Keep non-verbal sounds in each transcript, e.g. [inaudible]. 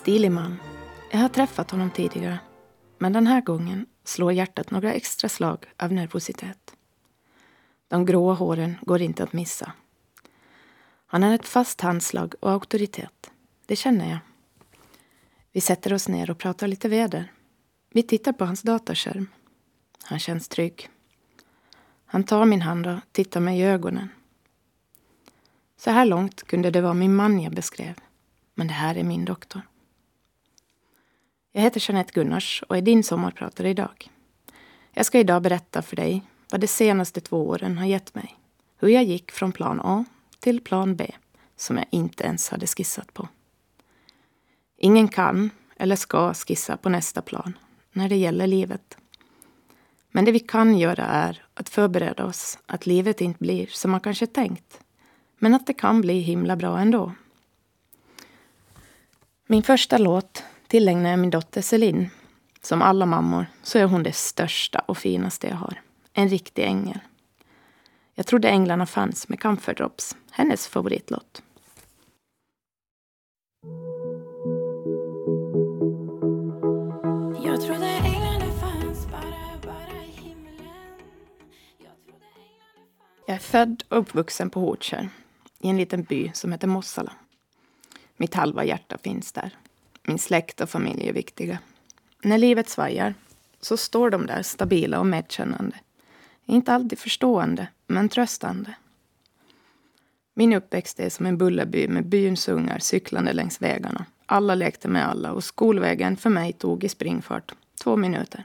Stilig man. Jag har träffat honom tidigare. Men den här gången slår hjärtat några extra slag av nervositet. De gråa håren går inte att missa. Han har ett fast handslag och auktoritet. Det känner jag. Vi sätter oss ner och pratar lite väder. Vi tittar på hans dataskärm. Han känns trygg. Han tar min hand och tittar mig i ögonen. Så här långt kunde det vara min man jag beskrev. Men det här är min doktor. Jag heter Jeanette Gunnars och är din sommarpratare idag. Jag ska idag berätta för dig vad de senaste två åren har gett mig. Hur jag gick från plan A till plan B, som jag inte ens hade skissat på. Ingen kan eller ska skissa på nästa plan när det gäller livet. Men det vi kan göra är att förbereda oss att livet inte blir som man kanske tänkt. Men att det kan bli himla bra ändå. Min första låt tillägnar jag min dotter Celine. Som alla mammor så är hon det största och finaste jag har. En riktig ängel. Jag trodde änglarna fanns med Camphor Drops, hennes favoritlåt. Jag är född och uppvuxen på Hortkärr, i en liten by som heter Mossala. Mitt halva hjärta finns där. Min släkt och familj är viktiga. När livet svajar så står de där stabila och medkännande. Inte alltid förstående, men tröstande. Min uppväxt är som en bullerby med byns ungar cyklande längs vägarna. Alla lekte med alla och skolvägen för mig tog i springfart två minuter.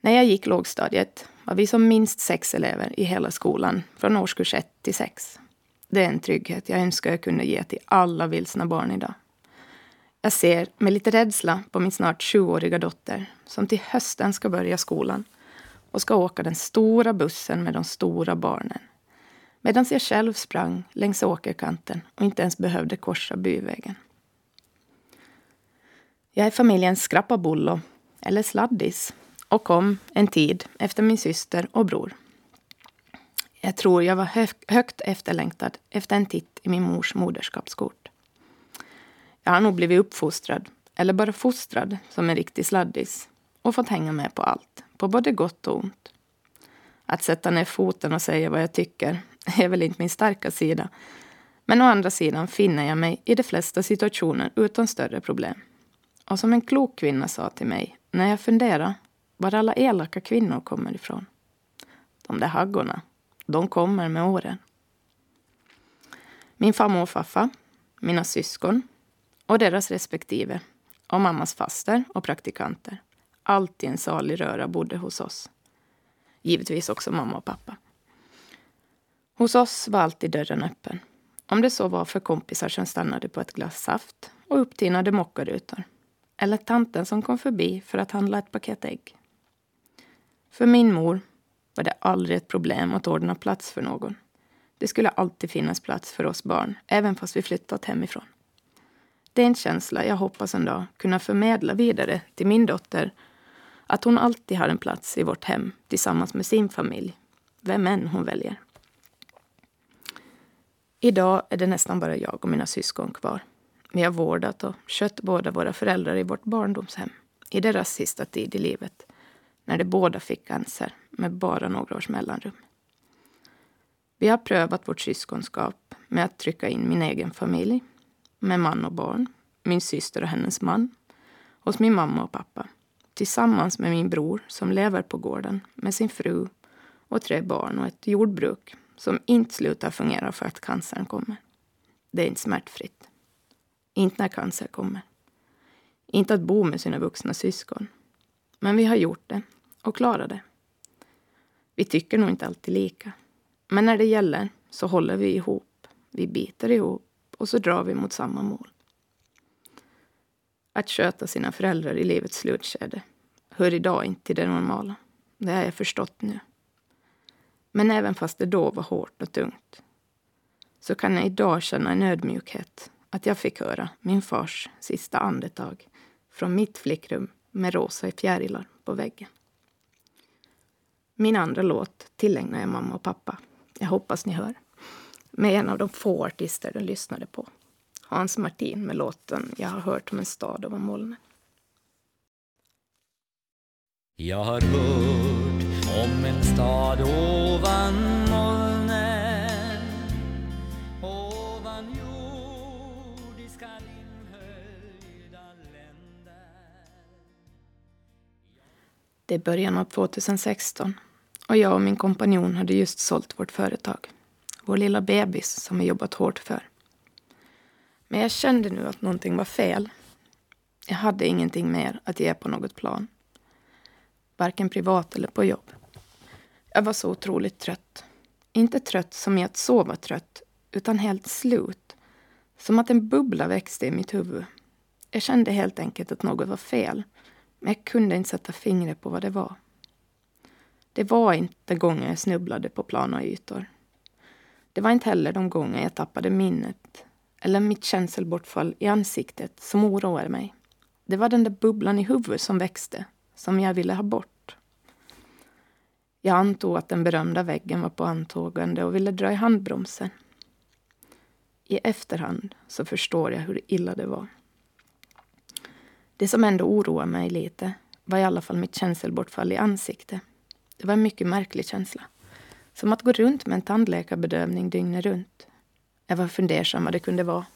När jag gick lågstadiet var vi som minst sex elever i hela skolan från årskurs 1 till 6. Det är en trygghet jag önskar jag kunde ge till alla vilsna barn idag. Jag ser med lite rädsla på min snart sjuåriga dotter som till hösten ska börja skolan och ska åka den stora bussen med de stora barnen. Medan jag själv sprang längs åkerkanten och inte ens behövde korsa byvägen. Jag är familjens skrappabullo, eller sladdis, och kom en tid efter min syster och bror. Jag tror jag var högt efterlängtad efter en titt i min mors moderskapskort. Jag har nog blivit uppfostrad, eller bara fostrad, som en riktig sladdis och fått hänga med på allt, på både gott och ont. Att sätta ner foten och säga vad jag tycker [laughs] är väl inte min starka sida. Men å andra sidan finner jag mig i de flesta situationer utan större problem. Och som en klok kvinna sa till mig när jag funderade var alla elaka kvinnor kommer ifrån. De där haggorna, de kommer med åren. Min farmor och farfar, mina syskon och deras respektive och mammas faster och praktikanter. Allt i en salig röra bodde hos oss. Givetvis också mamma och pappa. Hos oss var alltid dörren öppen. Om det så var för kompisar som stannade på ett glas saft och upptinade mockarutor. Eller tanten som kom förbi för att handla ett paket ägg. För min mor var det aldrig ett problem att ordna plats för någon. Det skulle alltid finnas plats för oss barn, även fast vi flyttat hemifrån. Det är en känsla jag hoppas en dag kunna förmedla vidare till min dotter att hon alltid har en plats i vårt hem tillsammans med sin familj, vem än hon väljer. Idag är det nästan bara jag och mina syskon kvar. Vi har vårdat och skött båda våra föräldrar i vårt barndomshem i deras sista tid i livet när de båda fick cancer med bara några års mellanrum. Vi har prövat vårt syskonskap med att trycka in min egen familj med man och barn, min syster och hennes man, hos min mamma och pappa tillsammans med min bror som lever på gården med sin fru och tre barn och ett jordbruk som inte slutar fungera för att cancern kommer. Det är inte smärtfritt. Inte när cancer kommer. Inte att bo med sina vuxna syskon. Men vi har gjort det och klarat det. Vi tycker nog inte alltid lika. Men när det gäller så håller vi ihop. Vi biter ihop och så drar vi mot samma mål. Att sköta sina föräldrar i livets slutskede hör idag inte till det normala. Det har jag förstått nu. Men även fast det då var hårt och tungt så kan jag idag känna en ödmjukhet att jag fick höra min fars sista andetag från mitt flickrum med rosa fjärilar på väggen. Min andra låt tillägnar jag mamma och pappa. Jag hoppas ni hör. Med en av de få artister de lyssnade på. Hans Martin med låten Jag har hört om en stad över molnen. Jag har hört om en stad ovan molnen Ovan jordiska rimhöjda länder Det är början av 2016 och jag och min kompanjon hade just sålt vårt företag. Vår lilla bebis som vi jobbat hårt för. Men jag kände nu att någonting var fel. Jag hade ingenting mer att ge på något plan. Varken privat eller på jobb. Jag var så otroligt trött. Inte trött som i att sova trött, utan helt slut. Som att en bubbla växte i mitt huvud. Jag kände helt enkelt att något var fel. Men jag kunde inte sätta fingret på vad det var. Det var inte gången jag snubblade på plana ytor. Det var inte heller de gånger jag tappade minnet eller mitt känselbortfall i ansiktet som oroade mig. Det var den där bubblan i huvudet som växte, som jag ville ha bort. Jag antog att den berömda väggen var på antågande och ville dra i handbromsen. I efterhand så förstår jag hur illa det var. Det som ändå oroade mig lite var i alla fall mitt känselbortfall i ansiktet. Det var en mycket märklig känsla. Som att gå runt med en tandläkarbedövning dygnet runt. Jag var fundersam vad det kunde vara.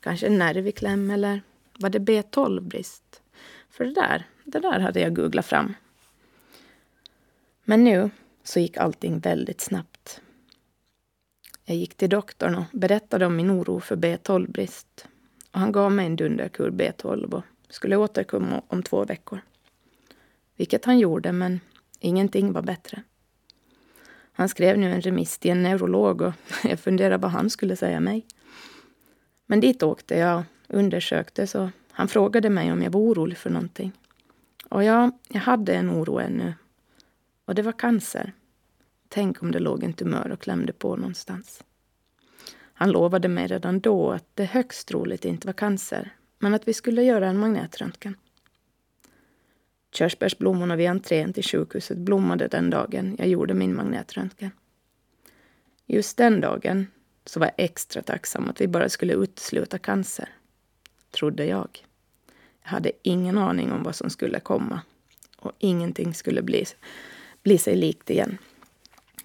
Kanske en nerv i kläm eller var det B12-brist? För det där, det där hade jag googlat fram. Men nu så gick allting väldigt snabbt. Jag gick till doktorn och berättade om min oro för B12-brist. Och han gav mig en dunderkur B12 och skulle återkomma om två veckor. Vilket han gjorde, men ingenting var bättre. Han skrev nu en remiss till en neurolog och [laughs] jag funderade vad han skulle säga mig. Men dit åkte jag och undersökte så han frågade mig om jag var orolig för någonting. Och ja, jag hade en oro ännu. Och det var cancer. Tänk om det låg en tumör och klämde på någonstans. Han lovade mig redan då att det högst troligt inte var cancer, men att vi skulle göra en magnetröntgen. Körsbärsblommorna vid entrén till sjukhuset blommade den dagen jag gjorde min magnetröntgen. Just den dagen så var jag extra tacksam att vi bara skulle utesluta cancer. Trodde jag. Jag hade ingen aning om vad som skulle komma. Och ingenting skulle bli, bli sig likt igen.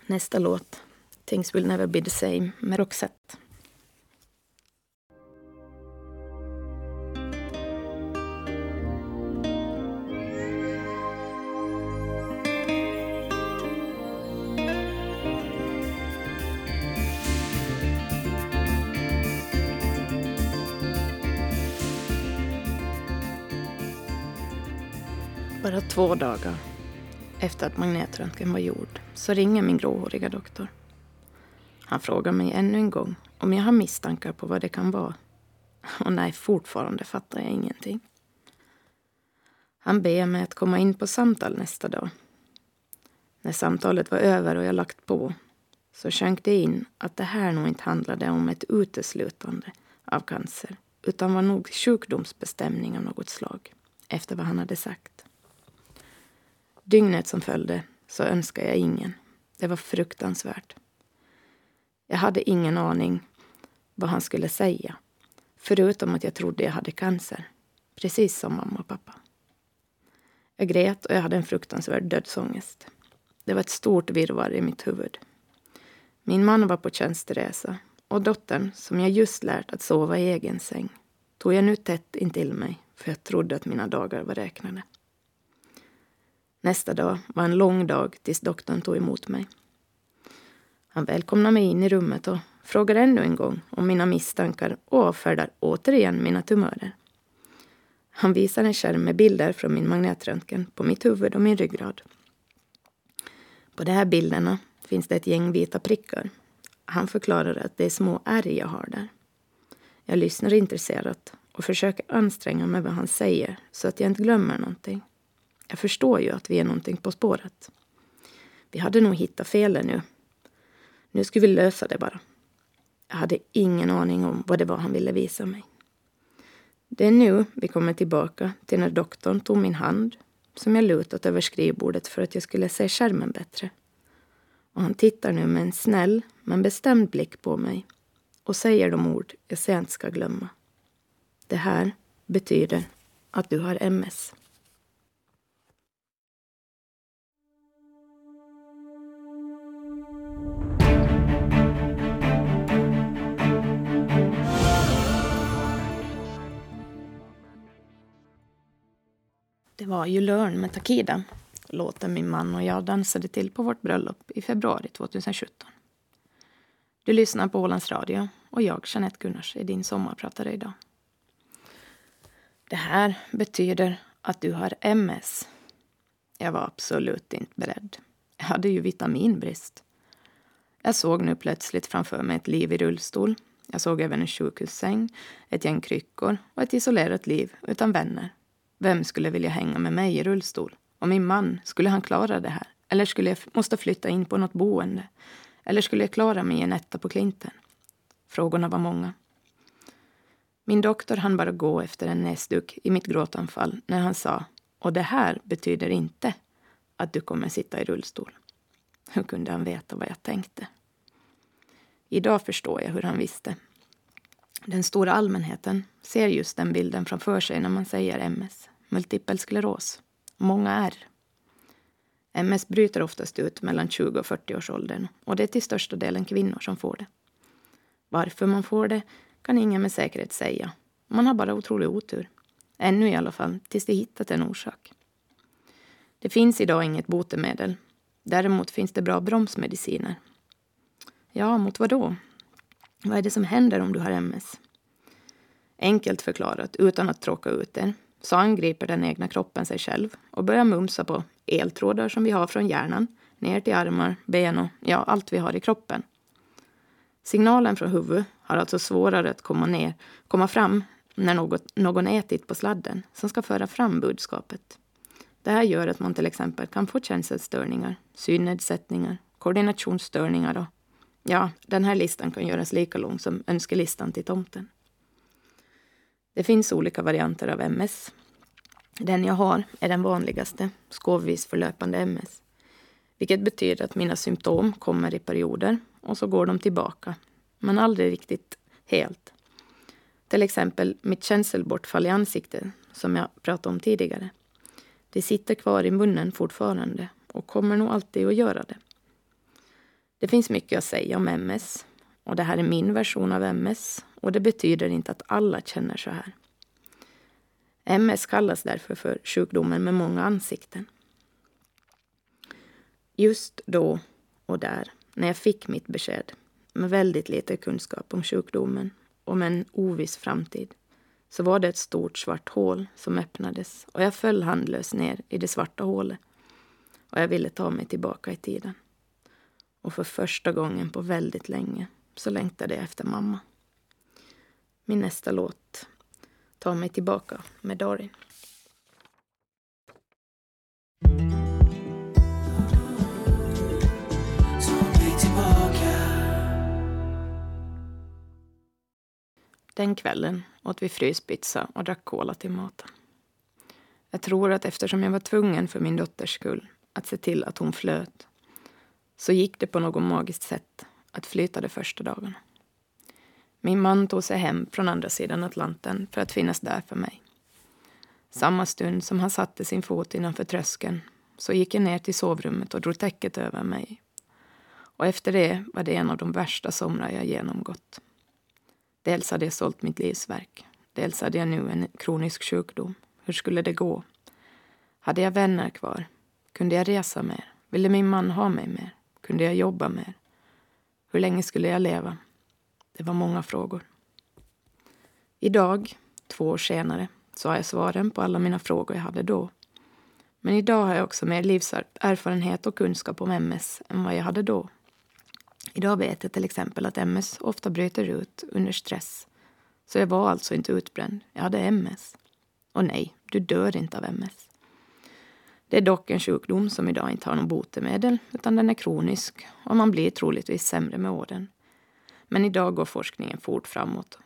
Nästa låt, Things will never be the same, med Roxette. Bara två dagar efter att magnetröntgen var gjord så ringer min gråhåriga doktor. Han frågar mig ännu en gång om jag har misstankar på vad det kan vara. Och nej, fortfarande fattar jag ingenting. Han ber mig att komma in på samtal nästa dag. När samtalet var över och jag lagt på så sjönk det in att det här nog inte handlade om ett uteslutande av cancer utan var nog sjukdomsbestämning av något slag, efter vad han hade sagt. Dygnet som följde så önskade jag ingen. Det var fruktansvärt. Jag hade ingen aning vad han skulle säga. Förutom att jag trodde jag hade cancer. Precis som mamma och pappa. Jag grät och jag hade en fruktansvärd dödsångest. Det var ett stort virrvarr i mitt huvud. Min man var på tjänsteresa och dottern, som jag just lärt att sova i egen säng, tog jag nu tätt intill mig för jag trodde att mina dagar var räknade. Nästa dag var en lång dag tills doktorn tog emot mig. Han välkomnar mig in i rummet och frågar ännu en gång om mina misstankar och avfärdar återigen mina tumörer. Han visar en skärm med bilder från min magnetröntgen på mitt huvud och min ryggrad. På de här bilderna finns det ett gäng vita prickar. Han förklarar att det är små ärr jag har där. Jag lyssnar intresserat och försöker anstränga mig vad han säger så att jag inte glömmer någonting. Jag förstår ju att vi är någonting på spåret. Vi hade nog hittat felet nu. Nu skulle vi lösa det bara. Jag hade ingen aning om vad det var han ville visa mig. Det är nu vi kommer tillbaka till när doktorn tog min hand som jag lutat över skrivbordet för att jag skulle se skärmen bättre. Och han tittar nu med en snäll men bestämd blick på mig och säger de ord jag sent ska glömma. Det här betyder att du har MS. Det var ju Learn med Takida, låten min man och jag dansade till på vårt bröllop i februari 2017. Du lyssnar på Ålands Radio och jag, Jeanette Gunnars, är din sommarpratare idag. Det här betyder att du har MS. Jag var absolut inte beredd. Jag hade ju vitaminbrist. Jag såg nu plötsligt framför mig ett liv i rullstol. Jag såg även en sjukhussäng, ett gäng kryckor och ett isolerat liv utan vänner. Vem skulle vilja hänga med mig i rullstol? Och min man, skulle han klara det här? Eller skulle jag måste flytta in på något boende? Eller skulle jag klara mig i en etta på Klinten? Frågorna var många. Min doktor hann bara gå efter en näsduk i mitt gråtanfall när han sa och det här betyder inte att du kommer sitta i rullstol. Hur kunde han veta vad jag tänkte? Idag förstår jag hur han visste. Den stora allmänheten ser just den bilden framför sig när man säger MS, multipel skleros, många är. MS bryter oftast ut mellan 20 och 40 års åldern och det är till största delen kvinnor som får det. Varför man får det kan ingen med säkerhet säga. Man har bara otrolig otur. Ännu i alla fall, tills de hittat en orsak. Det finns idag inget botemedel. Däremot finns det bra bromsmediciner. Ja, mot vad då? Vad är det som händer om du har MS? Enkelt förklarat, utan att tråka ut er, så angriper den egna kroppen sig själv och börjar mumsa på eltrådar som vi har från hjärnan ner till armar, ben och ja, allt vi har i kroppen. Signalen från huvudet har alltså svårare att komma, ner, komma fram när något, någon ätit på sladden som ska föra fram budskapet. Det här gör att man till exempel kan få känselstörningar, synnedsättningar, koordinationsstörningar och ja, den här listan kan göras lika lång som önskelistan till tomten. Det finns olika varianter av MS. Den jag har är den vanligaste, skovvis förlöpande MS. Vilket betyder att mina symptom kommer i perioder och så går de tillbaka. Men aldrig riktigt helt. Till exempel mitt känselbortfall i ansiktet, som jag pratade om tidigare. Det sitter kvar i munnen fortfarande och kommer nog alltid att göra det. Det finns mycket att säga om MS och det här är min version av MS och det betyder inte att alla känner så här. MS kallas därför för sjukdomen med många ansikten. Just då och där, när jag fick mitt besked med väldigt lite kunskap om sjukdomen och med en oviss framtid så var det ett stort svart hål som öppnades och jag föll handlös ner i det svarta hålet. Och jag ville ta mig tillbaka i tiden. Och för första gången på väldigt länge så längtade jag efter mamma. Min nästa låt, Ta mig tillbaka med Darin. Den kvällen åt vi fryspizza och drack cola till maten. Jag tror att eftersom jag var tvungen för min dotters skull att se till att hon flöt så gick det på något magiskt sätt att flyta de första dagarna. Min man tog sig hem från andra sidan Atlanten för att finnas där för mig. Samma stund som han satte sin fot innanför tröskeln så gick jag ner till sovrummet och drog täcket över mig. Och efter det var det en av de värsta somrar jag genomgått. Dels hade jag sålt mitt livsverk. Dels hade jag nu en kronisk sjukdom. Hur skulle det gå? Hade jag vänner kvar? Kunde jag resa mer? Ville min man ha mig mer? Kunde jag jobba mer? Hur länge skulle jag leva? Det var många frågor. Idag, två år senare, så har jag svaren på alla mina frågor jag hade då. Men idag har jag också mer livserfarenhet och kunskap om MS än vad jag hade då. Idag vet jag till exempel att MS ofta bryter ut under stress. Så jag var alltså inte utbränd. Jag hade MS. Och nej, du dör inte av MS. Det är dock en sjukdom som idag inte har något botemedel utan den är kronisk och man blir troligtvis sämre med åren. Men idag går forskningen fort framåt.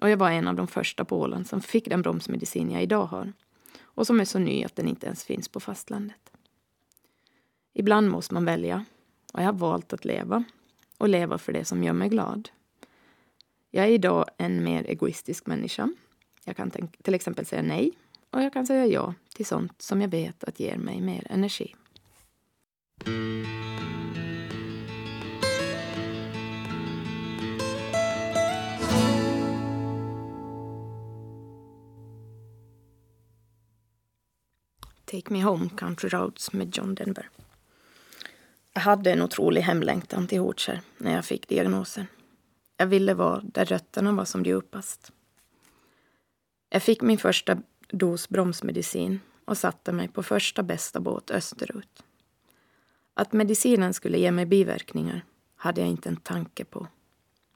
Och jag var en av de första på Åland som fick den bromsmedicin jag idag har. Och som är så ny att den inte ens finns på fastlandet. Ibland måste man välja. Och jag har valt att leva. Och leva för det som gör mig glad. Jag är idag en mer egoistisk människa. Jag kan till exempel säga nej och jag kan säga ja till sånt som jag vet att ger mig mer energi. Take Me Home Country Roads med John Denver. Jag hade en otrolig hemlängtan till Hortskär när jag fick diagnosen. Jag ville vara där rötterna var som djupast. Jag fick min första dos bromsmedicin och satte mig på första bästa båt österut. Att medicinen skulle ge mig biverkningar hade jag inte en tanke på.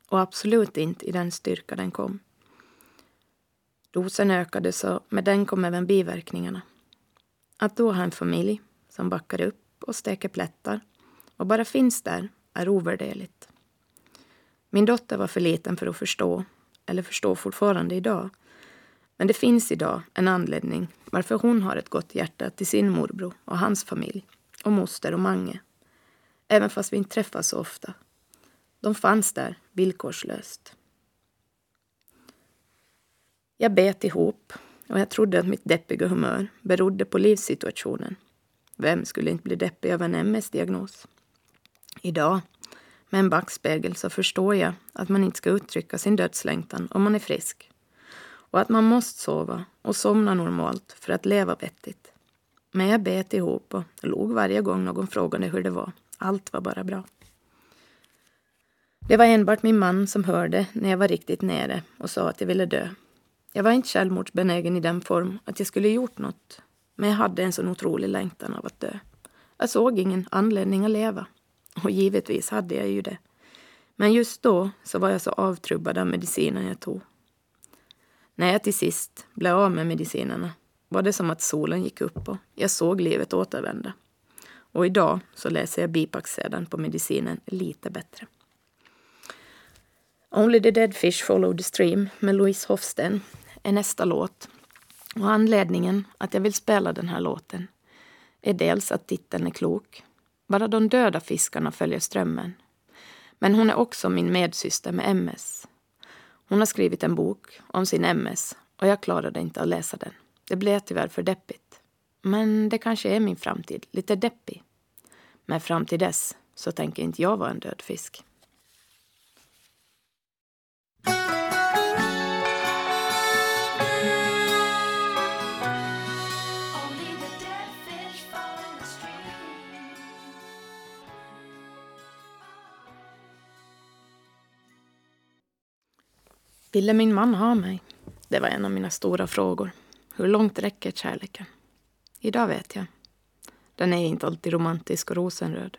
Och absolut inte i den styrka den kom. Dosen ökade så med den kom även biverkningarna. Att då ha en familj som backar upp och steker plättar och bara finns där är ovärderligt. Min dotter var för liten för att förstå, eller förstår fortfarande idag. Men det finns idag en anledning varför hon har ett gott hjärta till sin morbror och hans familj och moster och Mange. Även fast vi inte träffas så ofta. De fanns där villkorslöst. Jag bet ihop och jag trodde att mitt deppiga humör berodde på livssituationen. Vem skulle inte bli deppig över en MS-diagnos? Idag, med en backspegel, så förstår jag att man inte ska uttrycka sin dödslängtan om man är frisk. Och att man måste sova och somna normalt för att leva vettigt. Men jag bet ihop och log varje gång någon frågade hur det var. Allt var bara bra. Det var enbart min man som hörde när jag var riktigt nere och sa att jag ville dö. Jag var inte självmordsbenägen i den form att jag skulle gjort något. Men jag hade en sån otrolig längtan av att dö. Jag såg ingen anledning att leva. Och givetvis hade jag ju det. Men just då så var jag så avtrubbad av medicinen jag tog. När jag till sist blev av med medicinerna var det som att solen gick upp och jag såg livet återvända. Och idag så läser jag bipacksedeln på medicinen lite bättre. Only the dead fish follow the stream med Louise Hofsten är nästa låt. Och anledningen att jag vill spela den här låten är dels att titeln är klok. Bara de döda fiskarna följer strömmen. Men hon är också min medsyster med MS. Hon har skrivit en bok om sin MS och jag klarade inte att läsa den. Det blev tyvärr för deppigt. Men det kanske är min framtid, lite deppig. Men fram till dess så tänker inte jag vara en död fisk. Ville min man ha mig? Det var en av mina stora frågor. Hur långt räcker kärleken? Idag vet jag. Den är inte alltid romantisk och rosenröd.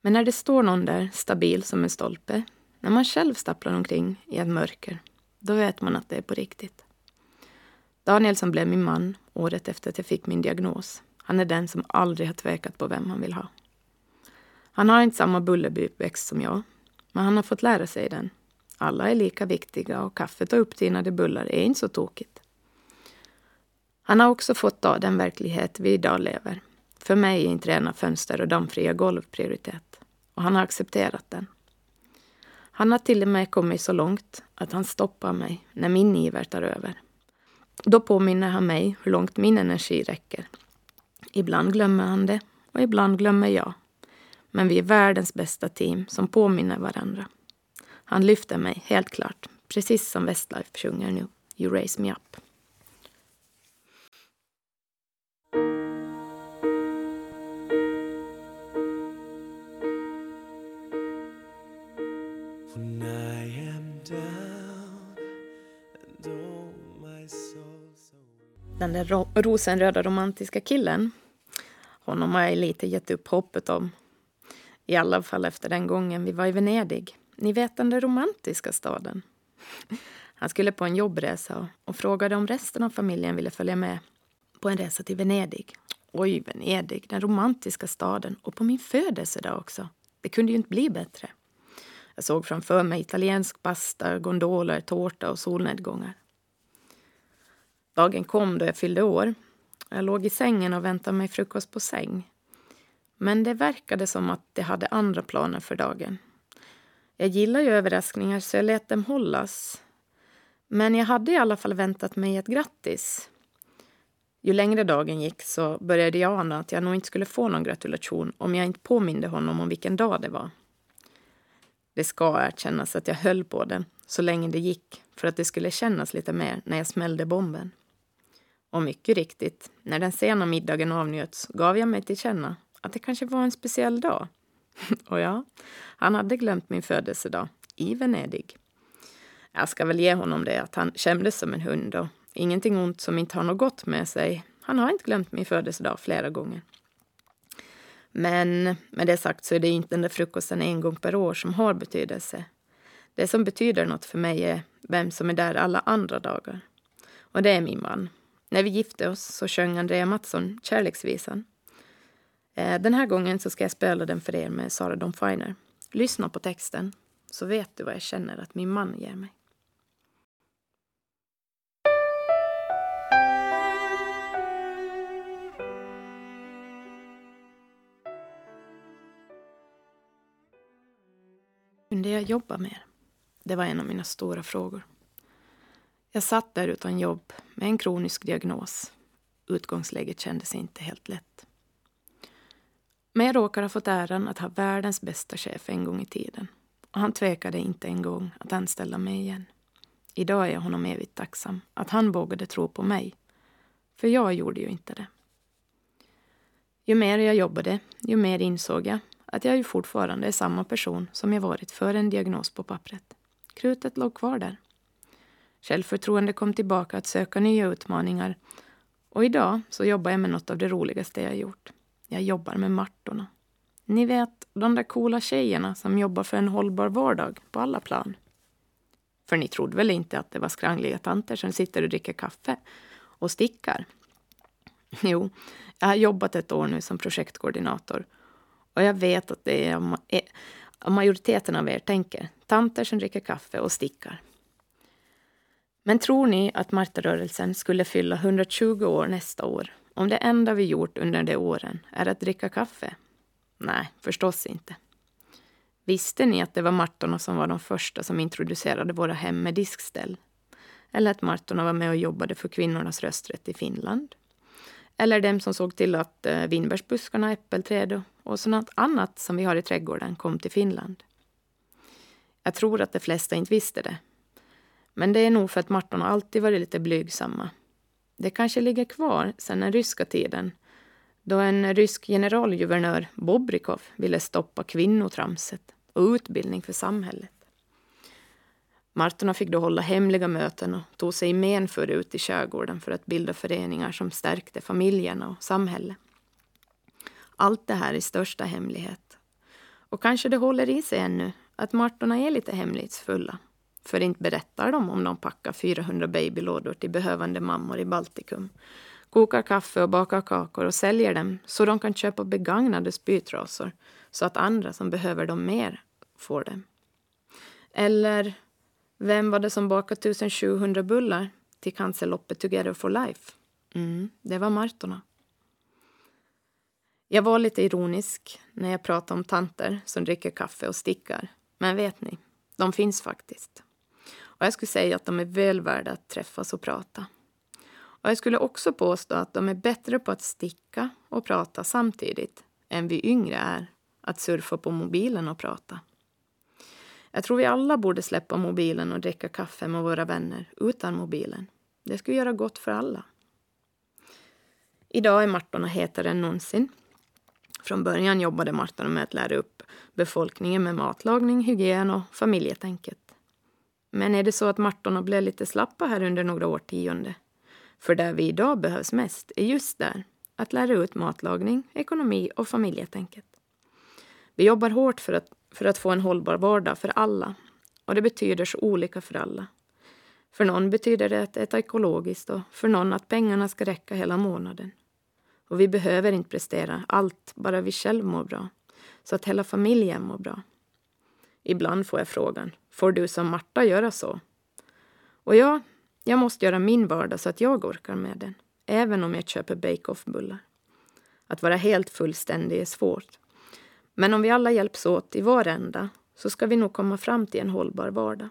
Men när det står någon där, stabil som en stolpe, när man själv stapplar omkring i ett mörker, då vet man att det är på riktigt. Daniel som blev min man året efter att jag fick min diagnos, han är den som aldrig har tvekat på vem han vill ha. Han har inte samma bullerbyväxt som jag, men han har fått lära sig den alla är lika viktiga och kaffet och upptinade bullar är inte så tokigt. Han har också fått ta den verklighet vi idag lever. För mig är inte rena fönster och dammfria golv prioritet. Och han har accepterat den. Han har till och med kommit så långt att han stoppar mig när min iver tar över. Då påminner han mig hur långt min energi räcker. Ibland glömmer han det och ibland glömmer jag. Men vi är världens bästa team som påminner varandra. Han lyfter mig, helt klart. Precis som Westlife sjunger nu. You raise me up. Den där ro rosenröda romantiska killen, honom har jag lite gett upp hoppet om. I alla fall efter den gången vi var i Venedig. Ni vet den där romantiska staden. Han skulle på en jobbresa och frågade om resten av familjen ville följa med på en resa till Venedig. Oj, Venedig, den romantiska staden. Och på min födelsedag också. Det kunde ju inte bli bättre. Jag såg framför mig italiensk pasta, gondoler, tårta och solnedgångar. Dagen kom då jag fyllde år. Jag låg i sängen och väntade mig frukost på säng. Men det verkade som att det hade andra planer för dagen. Jag gillar ju överraskningar så jag lät dem hållas. Men jag hade i alla fall väntat mig ett grattis. Ju längre dagen gick så började jag ana att jag nog inte skulle få någon gratulation om jag inte påminde honom om vilken dag det var. Det ska erkännas att jag höll på den så länge det gick för att det skulle kännas lite mer när jag smällde bomben. Och mycket riktigt, när den sena middagen avnjöts gav jag mig till känna att det kanske var en speciell dag. [laughs] Och ja, han hade glömt min födelsedag i Venedig. Jag ska väl ge honom det att han kändes som en hund och ingenting ont som inte har något gott med sig. Han har inte glömt min födelsedag flera gånger. Men med det sagt så är det inte den där frukosten en gång per år som har betydelse. Det som betyder något för mig är vem som är där alla andra dagar. Och det är min man. När vi gifte oss så sjöng Andrea Mattsson Kärleksvisan. Eh, den här gången så ska jag spela den för er med Sara Dawn Finer. Lyssna på texten så vet du vad jag känner att min man ger mig. Kunde jag jobba mer? Det var en av mina stora frågor. Jag satt där utan jobb med en kronisk diagnos. Utgångsläget kändes inte helt lätt. Men jag råkar ha fått äran att ha världens bästa chef en gång i tiden. Och han tvekade inte en gång att anställa mig igen. Idag är jag honom evigt tacksam att han vågade tro på mig. För jag gjorde ju inte det. Ju mer jag jobbade, ju mer insåg jag att jag ju fortfarande är samma person som jag varit före en diagnos på pappret. Krutet låg kvar där. Självförtroende kom tillbaka att söka nya utmaningar och idag så jobbar jag med något av det roligaste jag gjort. Jag jobbar med Martorna. Ni vet, de där coola tjejerna som jobbar för en hållbar vardag på alla plan. För ni trodde väl inte att det var skrangliga tanter som sitter och dricker kaffe och stickar? [laughs] Jo, jag har jobbat ett år nu som projektkoordinator och jag vet att det är majoriteten av er tänker. Tanter som dricker kaffe och stickar. Men tror ni att Martarörelsen skulle fylla 120 år nästa år om det enda vi gjort under de åren är att dricka kaffe? Nej, förstås inte. Visste ni att det var Martorna som var de första som introducerade våra hem med diskställ? Eller att Martorna var med och jobbade för kvinnornas rösträtt i Finland? Eller dem som såg till att eh, vinbärsbuskarna, äppelträd och sånt annat som vi har i trädgården kom till Finland. Jag tror att de flesta inte visste det. Men det är nog för att Martorna alltid varit lite blygsamma. Det kanske ligger kvar sedan den ryska tiden då en rysk generalguvernör, Bobrikov, ville stoppa kvinnotramset och utbildning för samhället. Martorna fick då hålla hemliga möten och tog sig i men för ut i skärgården för att bilda föreningar som stärkte familjerna och samhället. Allt det här i största hemlighet. Och kanske det håller i sig ännu att Martorna är lite hemlighetsfulla. För inte berättar de om de packar 400 babylådor till behövande mammor i Baltikum. Kokar kaffe och bakar kakor och säljer dem så de kan köpa begagnade spytrasor så att andra som behöver dem mer får dem. Eller vem var det som bakade 1700 bullar till cancerloppet Together for Life? Mm, det var Martorna. Jag var lite ironisk när jag pratade om tanter som dricker kaffe och stickar. Men vet ni, de finns faktiskt. Och jag skulle säga att de är väl värda att träffas och prata. Och jag skulle också påstå att de är bättre på att sticka och prata samtidigt än vi yngre är att surfa på mobilen och prata. Jag tror vi alla borde släppa mobilen och dricka kaffe med våra vänner utan mobilen. Det skulle göra gott för alla. Idag är Martorna hetare än någonsin. Från början jobbade Martorna med att lära upp befolkningen med matlagning, hygien och familjetänket. Men är det så att Martorna blev lite slappa här under några årtionden? För där vi idag behövs mest är just där, att lära ut matlagning, ekonomi och familjetänket. Vi jobbar hårt för att, för att få en hållbar vardag för alla och det betyder så olika för alla. För någon betyder det att äta ekologiskt och för någon att pengarna ska räcka hela månaden. Och vi behöver inte prestera allt, bara vi själva mår bra. Så att hela familjen mår bra. Ibland får jag frågan, får du som Marta göra så? Och ja, jag måste göra min vardag så att jag orkar med den. Även om jag köper bake-off-bullar. Att vara helt fullständig är svårt. Men om vi alla hjälps åt i vår ända så ska vi nog komma fram till en hållbar vardag.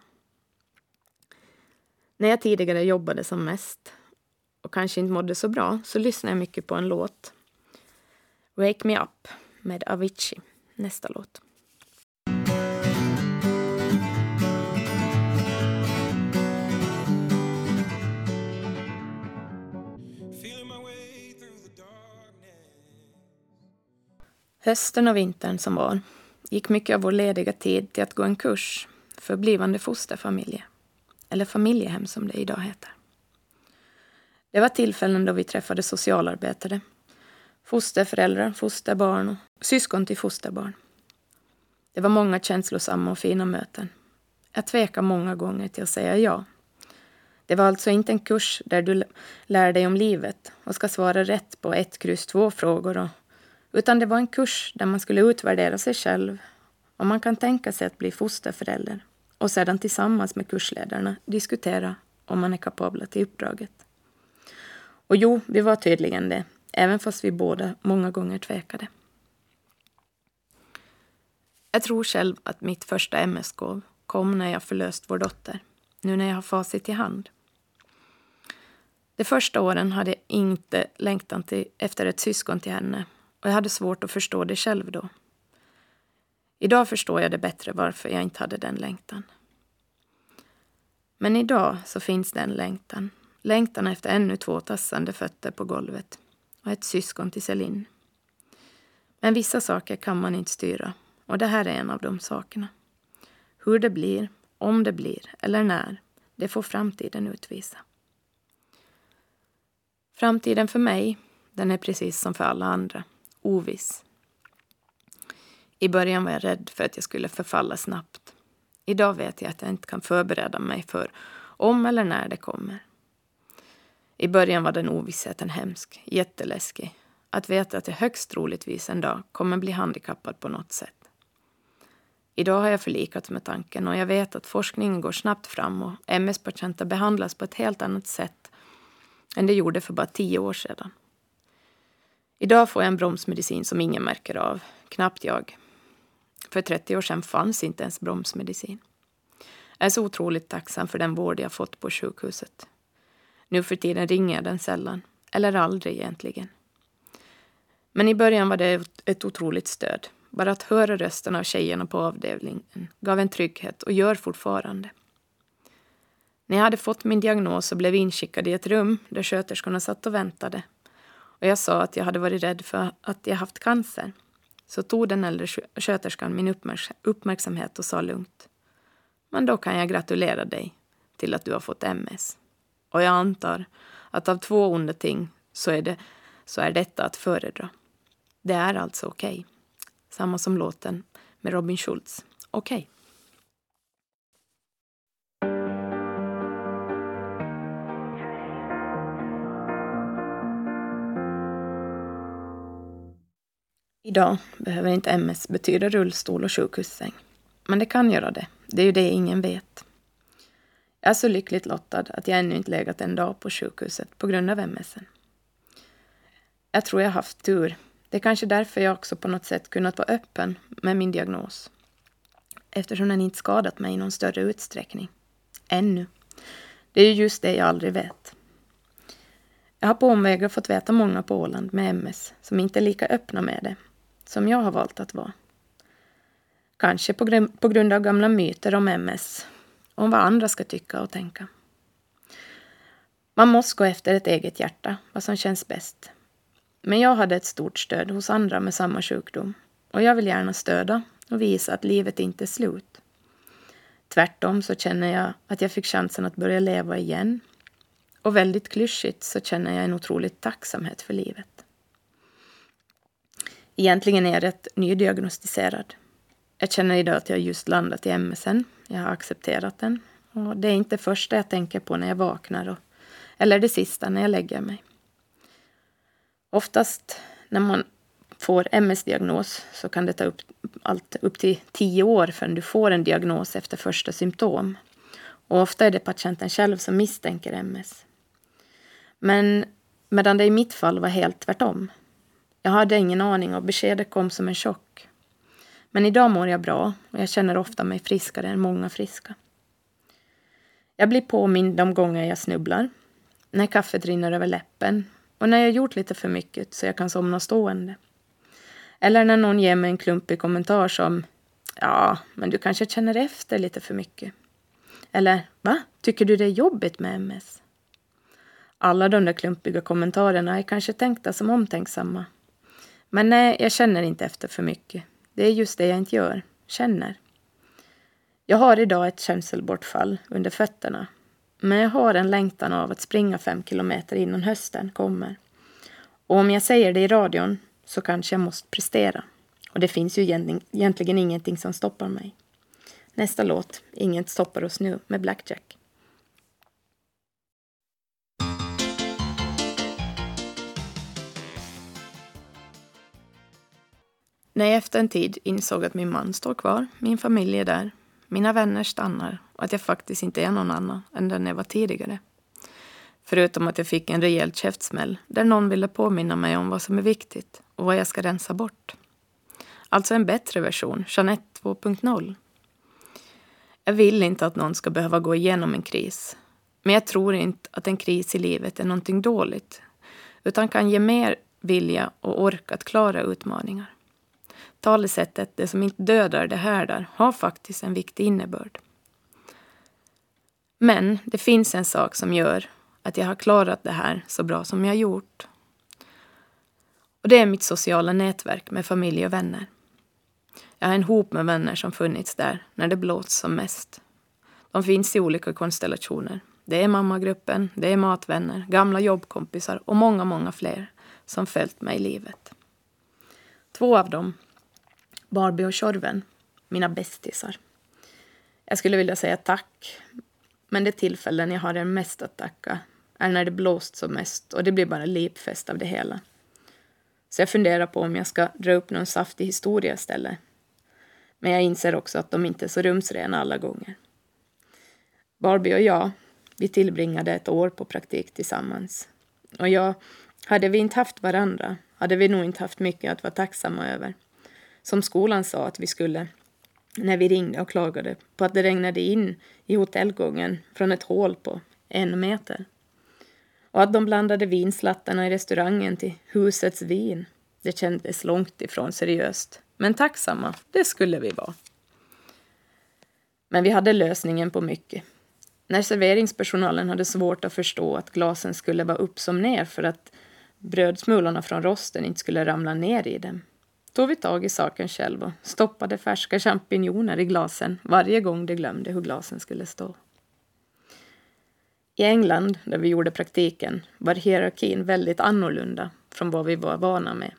När jag tidigare jobbade som mest och kanske inte mådde så bra så lyssnade jag mycket på en låt. Wake Me Up med Avicii, nästa låt. Hösten och vintern som var gick mycket av vår lediga tid till att gå en kurs för blivande fosterfamiljer, eller familjehem som det idag heter. Det var tillfällen då vi träffade socialarbetare, fosterföräldrar, fosterbarn och syskon till fosterbarn. Det var många känslosamma och fina möten. Jag tvekade många gånger till att säga ja. Det var alltså inte en kurs där du lär dig om livet och ska svara rätt på ett kryss två frågor och utan det var en kurs där man skulle utvärdera sig själv om man kan tänka sig att bli fosterförälder och sedan tillsammans med kursledarna diskutera om man är kapabla till uppdraget. Och jo, vi var tydligen det, även fast vi båda många gånger tvekade. Jag tror själv att mitt första MSK kom när jag förlöst vår dotter, nu när jag har facit i hand. De första åren hade jag inte längtan till, efter ett syskon till henne och jag hade svårt att förstå det själv då. Idag förstår jag det bättre varför jag inte hade den längtan. Men idag så finns den längtan. Längtan efter ännu två tassande fötter på golvet och ett syskon till Celine. Men vissa saker kan man inte styra och det här är en av de sakerna. Hur det blir, om det blir eller när, det får framtiden utvisa. Framtiden för mig, den är precis som för alla andra oviss. I början var jag rädd för att jag skulle förfalla snabbt. Idag vet jag att jag inte kan förbereda mig för om eller när det kommer. I början var den ovissheten hemsk, jätteläskig. Att veta att jag högst troligtvis en dag kommer bli handikappad på något sätt. Idag har jag förlikats med tanken och jag vet att forskningen går snabbt fram och MS-patienter behandlas på ett helt annat sätt än det gjorde för bara tio år sedan. Idag får jag en bromsmedicin som ingen märker av, knappt jag. För 30 år sedan fanns inte ens bromsmedicin. Jag är så otroligt tacksam för den vård jag fått på sjukhuset. Nu för tiden ringer jag den sällan, eller aldrig egentligen. Men i början var det ett otroligt stöd. Bara att höra rösten av tjejerna på avdelningen gav en trygghet och gör fortfarande. När jag hade fått min diagnos och blev inskickad i ett rum där sköterskorna satt och väntade och jag sa att jag hade varit rädd för att jag haft cancer så tog den äldre sköterskan min uppmärksamhet och sa lugnt. Men då kan jag gratulera dig till att du har fått MS. Och jag antar att av två onda ting så är, det, så är detta att föredra. Det är alltså okej. Okay. Samma som låten med Robin Schultz. Okej. Okay. Idag behöver inte MS betyda rullstol och sjukhussäng. Men det kan göra det. Det är ju det ingen vet. Jag är så lyckligt lottad att jag ännu inte legat en dag på sjukhuset på grund av MS. Jag tror jag haft tur. Det är kanske därför jag också på något sätt kunnat vara öppen med min diagnos. Eftersom den inte skadat mig i någon större utsträckning. Ännu. Det är ju just det jag aldrig vet. Jag har på omvägar fått veta många på Åland med MS som inte är lika öppna med det som jag har valt att vara. Kanske på, gr på grund av gamla myter om MS, om vad andra ska tycka och tänka. Man måste gå efter ett eget hjärta, vad som känns bäst. Men jag hade ett stort stöd hos andra med samma sjukdom och jag vill gärna stödja och visa att livet inte är slut. Tvärtom så känner jag att jag fick chansen att börja leva igen. Och väldigt klyschigt så känner jag en otrolig tacksamhet för livet. Egentligen är jag rätt nydiagnostiserad. Jag känner idag att jag just landat i MSN. Jag har accepterat den. Och det är inte det första jag tänker på när jag vaknar och, eller det sista när jag lägger mig. Oftast när man får MS-diagnos så kan det ta upp, allt, upp till tio år förrän du får en diagnos efter första symptom. Och ofta är det patienten själv som misstänker MS. Men medan det i mitt fall var helt tvärtom. Jag hade ingen aning och beskedet kom som en chock. Men idag mår jag bra och jag känner ofta mig friskare än många friska. Jag blir påmind de gånger jag snubblar, när kaffet rinner över läppen och när jag gjort lite för mycket så jag kan somna stående. Eller när någon ger mig en klumpig kommentar som Ja, men du kanske känner efter lite för mycket. Eller va? Tycker du det är jobbigt med MS? Alla de där klumpiga kommentarerna är kanske tänkta som omtänksamma. Men nej, jag känner inte efter för mycket. Det är just det jag inte gör. Känner. Jag har idag ett känselbortfall under fötterna. Men jag har en längtan av att springa fem kilometer innan hösten kommer. Och om jag säger det i radion så kanske jag måste prestera. Och det finns ju egentligen ingenting som stoppar mig. Nästa låt, Inget stoppar oss nu, med Blackjack. När jag efter en tid insåg att min man står kvar, min familj är där, mina vänner stannar och att jag faktiskt inte är någon annan än den jag var tidigare. Förutom att jag fick en rejäl käftsmäll där någon ville påminna mig om vad som är viktigt och vad jag ska rensa bort. Alltså en bättre version, Jeanette 2.0. Jag vill inte att någon ska behöva gå igenom en kris. Men jag tror inte att en kris i livet är någonting dåligt utan kan ge mer vilja och ork att klara utmaningar. Talesättet ”det som inte dödar, det härdar” har faktiskt en viktig innebörd. Men det finns en sak som gör att jag har klarat det här så bra som jag gjort. Och det är mitt sociala nätverk med familj och vänner. Jag har en hop med vänner som funnits där när det blåst som mest. De finns i olika konstellationer. Det är mammagruppen, det är matvänner, gamla jobbkompisar och många, många fler som följt mig i livet. Två av dem, Barbie och Tjorven, mina bästisar. Jag skulle vilja säga tack, men det tillfällen jag har er mest att tacka är när det blåst som mest och det blir bara lipfest av det hela. Så jag funderar på om jag ska dra upp någon saftig historia istället men jag inser också att de inte är så rumsrena alla gånger. Barbie och jag, vi tillbringade ett år på praktik tillsammans. Och jag, hade vi inte haft varandra hade vi nog inte haft mycket att vara tacksamma över. Som skolan sa att vi skulle när vi ringde och klagade på att det regnade in i hotellgången från ett hål på en meter. Och att de blandade vinslattarna i restaurangen till husets vin. Det kändes långt ifrån seriöst. Men tacksamma, det skulle vi vara. Men vi hade lösningen på mycket. När serveringspersonalen hade svårt att förstå att glasen skulle vara upp som ner för att brödsmulorna från rosten inte skulle ramla ner i dem tog vi tag i saken själv och stoppade färska champinjoner i glasen varje gång de glömde hur glasen skulle stå. I England, där vi gjorde praktiken, var hierarkin väldigt annorlunda från vad vi var vana med.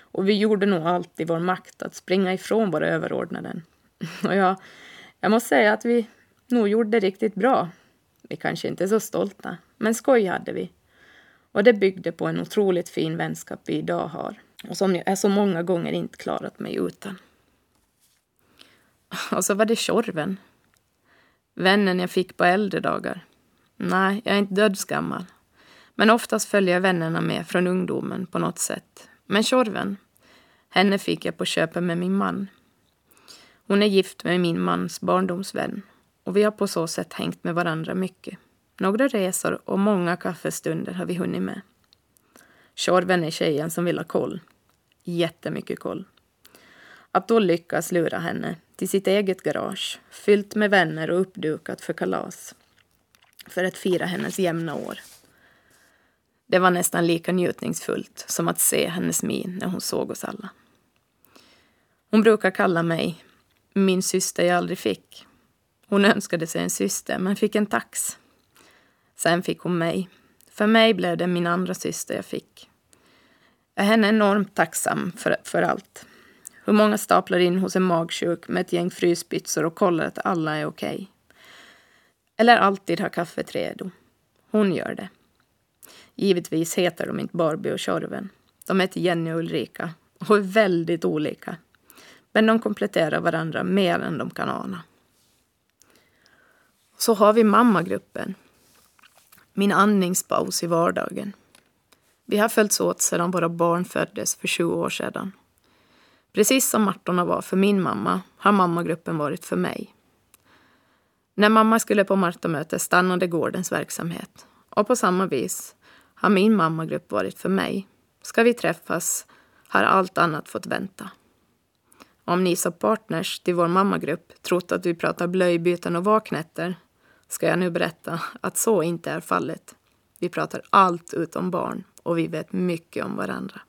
Och vi gjorde nog allt i vår makt att springa ifrån våra överordnade. [laughs] Och jag, jag måste säga att vi nog gjorde det riktigt bra. Vi kanske inte är så stolta, men skoj hade vi. Och det byggde på en otroligt fin vänskap vi idag har och som jag så många gånger inte klarat mig utan. Och så var det Tjorven. Vännen jag fick på äldre dagar. Nej, jag är inte dödsgammal. Men oftast följer vännerna med från ungdomen på något sätt. Men Tjorven, henne fick jag på köpet med min man. Hon är gift med min mans barndomsvän och vi har på så sätt hängt med varandra mycket. Några resor och många kaffestunder har vi hunnit med. Tjorven är tjejen som vill ha koll. Jättemycket koll. Att då lyckas lura henne till sitt eget garage, fyllt med vänner och uppdukat för kalas, för att fira hennes jämna år. Det var nästan lika njutningsfullt som att se hennes min när hon såg oss alla. Hon brukar kalla mig min syster jag aldrig fick. Hon önskade sig en syster, men fick en tax. Sen fick hon mig. För mig blev det min andra syster jag fick. Jag är henne enormt tacksam för, för allt. Hur många staplar in hos en magsjuk med ett gäng frysbyxor och kollar att alla är okej. Okay. Eller alltid har kaffet redo. Hon gör det. Givetvis heter de inte Barbie och Tjorven. De heter Jenny och Ulrika och är väldigt olika. Men de kompletterar varandra mer än de kan ana. Så har vi mammagruppen. Min andningspaus i vardagen. Vi har följts åt sedan våra barn föddes för 20 år sedan. Precis som Martorna var för min mamma har mammagruppen varit för mig. När mamma skulle på Martomöte stannade gårdens verksamhet och på samma vis har min mammagrupp varit för mig. Ska vi träffas har allt annat fått vänta. Om ni som partners till vår mammagrupp trott att vi pratar blöjbyten och vaknätter ska jag nu berätta att så inte är fallet. Vi pratar allt utom barn och vi vet mycket om varandra.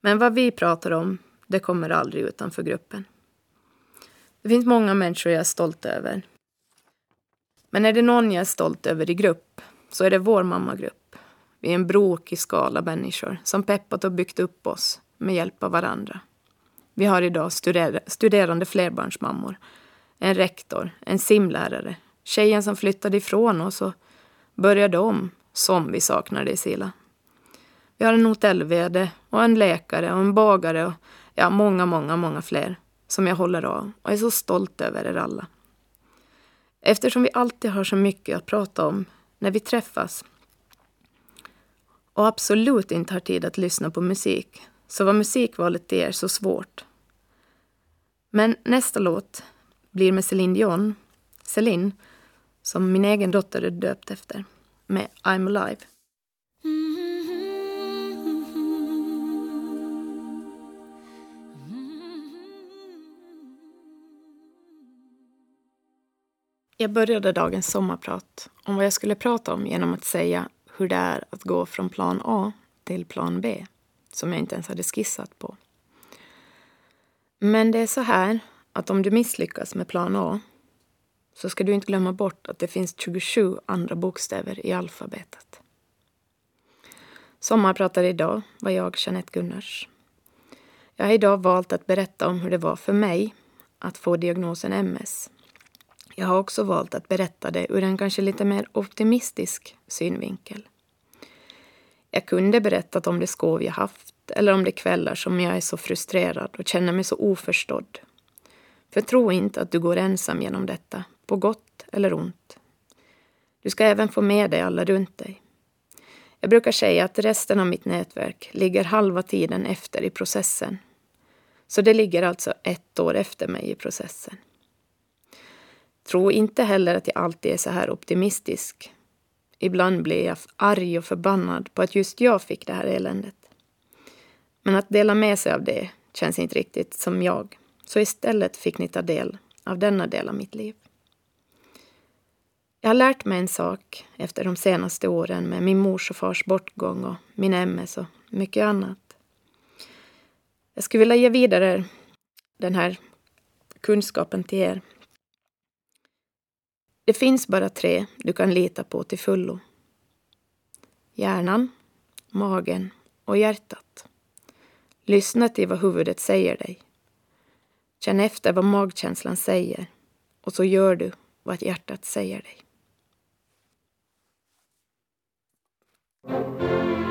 Men vad vi pratar om, det kommer aldrig utanför gruppen. Det finns många människor jag är stolt över. Men är det någon jag är stolt över i grupp så är det vår mammagrupp. Vi är en brokig skala människor som peppat och byggt upp oss med hjälp av varandra. Vi har idag studer studerande flerbarnsmammor, en rektor, en simlärare, tjejen som flyttade ifrån oss och började om, som vi saknade i Sila. Vi har en hotellvd och en läkare och en bagare och ja, många, många, många fler som jag håller av och är så stolt över er alla. Eftersom vi alltid har så mycket att prata om när vi träffas och absolut inte har tid att lyssna på musik så var musikvalet till er så svårt. Men nästa låt blir med Céline Dion, Céline, som min egen dotter är döpt efter, med I'm Alive. Jag började dagens sommarprat om vad jag skulle prata om genom att säga hur det är att gå från plan A till plan B, som jag inte ens hade skissat på. Men det är så här att om du misslyckas med plan A så ska du inte glömma bort att det finns 27 andra bokstäver i alfabetet. Sommarpratare idag var jag, Jeanette Gunnars. Jag har idag valt att berätta om hur det var för mig att få diagnosen MS jag har också valt att berätta det ur en kanske lite mer optimistisk synvinkel. Jag kunde berättat om det skov jag haft eller om de kvällar som jag är så frustrerad och känner mig så oförstådd. För tro inte att du går ensam genom detta, på gott eller ont. Du ska även få med dig alla runt dig. Jag brukar säga att resten av mitt nätverk ligger halva tiden efter i processen. Så det ligger alltså ett år efter mig i processen. Tro inte heller att jag alltid är så här optimistisk. Ibland blir jag arg och förbannad på att just jag fick det här eländet. Men att dela med sig av det känns inte riktigt som jag. Så istället fick ni ta del av denna del av mitt liv. Jag har lärt mig en sak efter de senaste åren med min mors och fars bortgång och min MS och mycket annat. Jag skulle vilja ge vidare den här kunskapen till er det finns bara tre du kan lita på till fullo. Hjärnan, magen och hjärtat. Lyssna till vad huvudet säger dig. Känn efter vad magkänslan säger och så gör du vad hjärtat säger dig. Música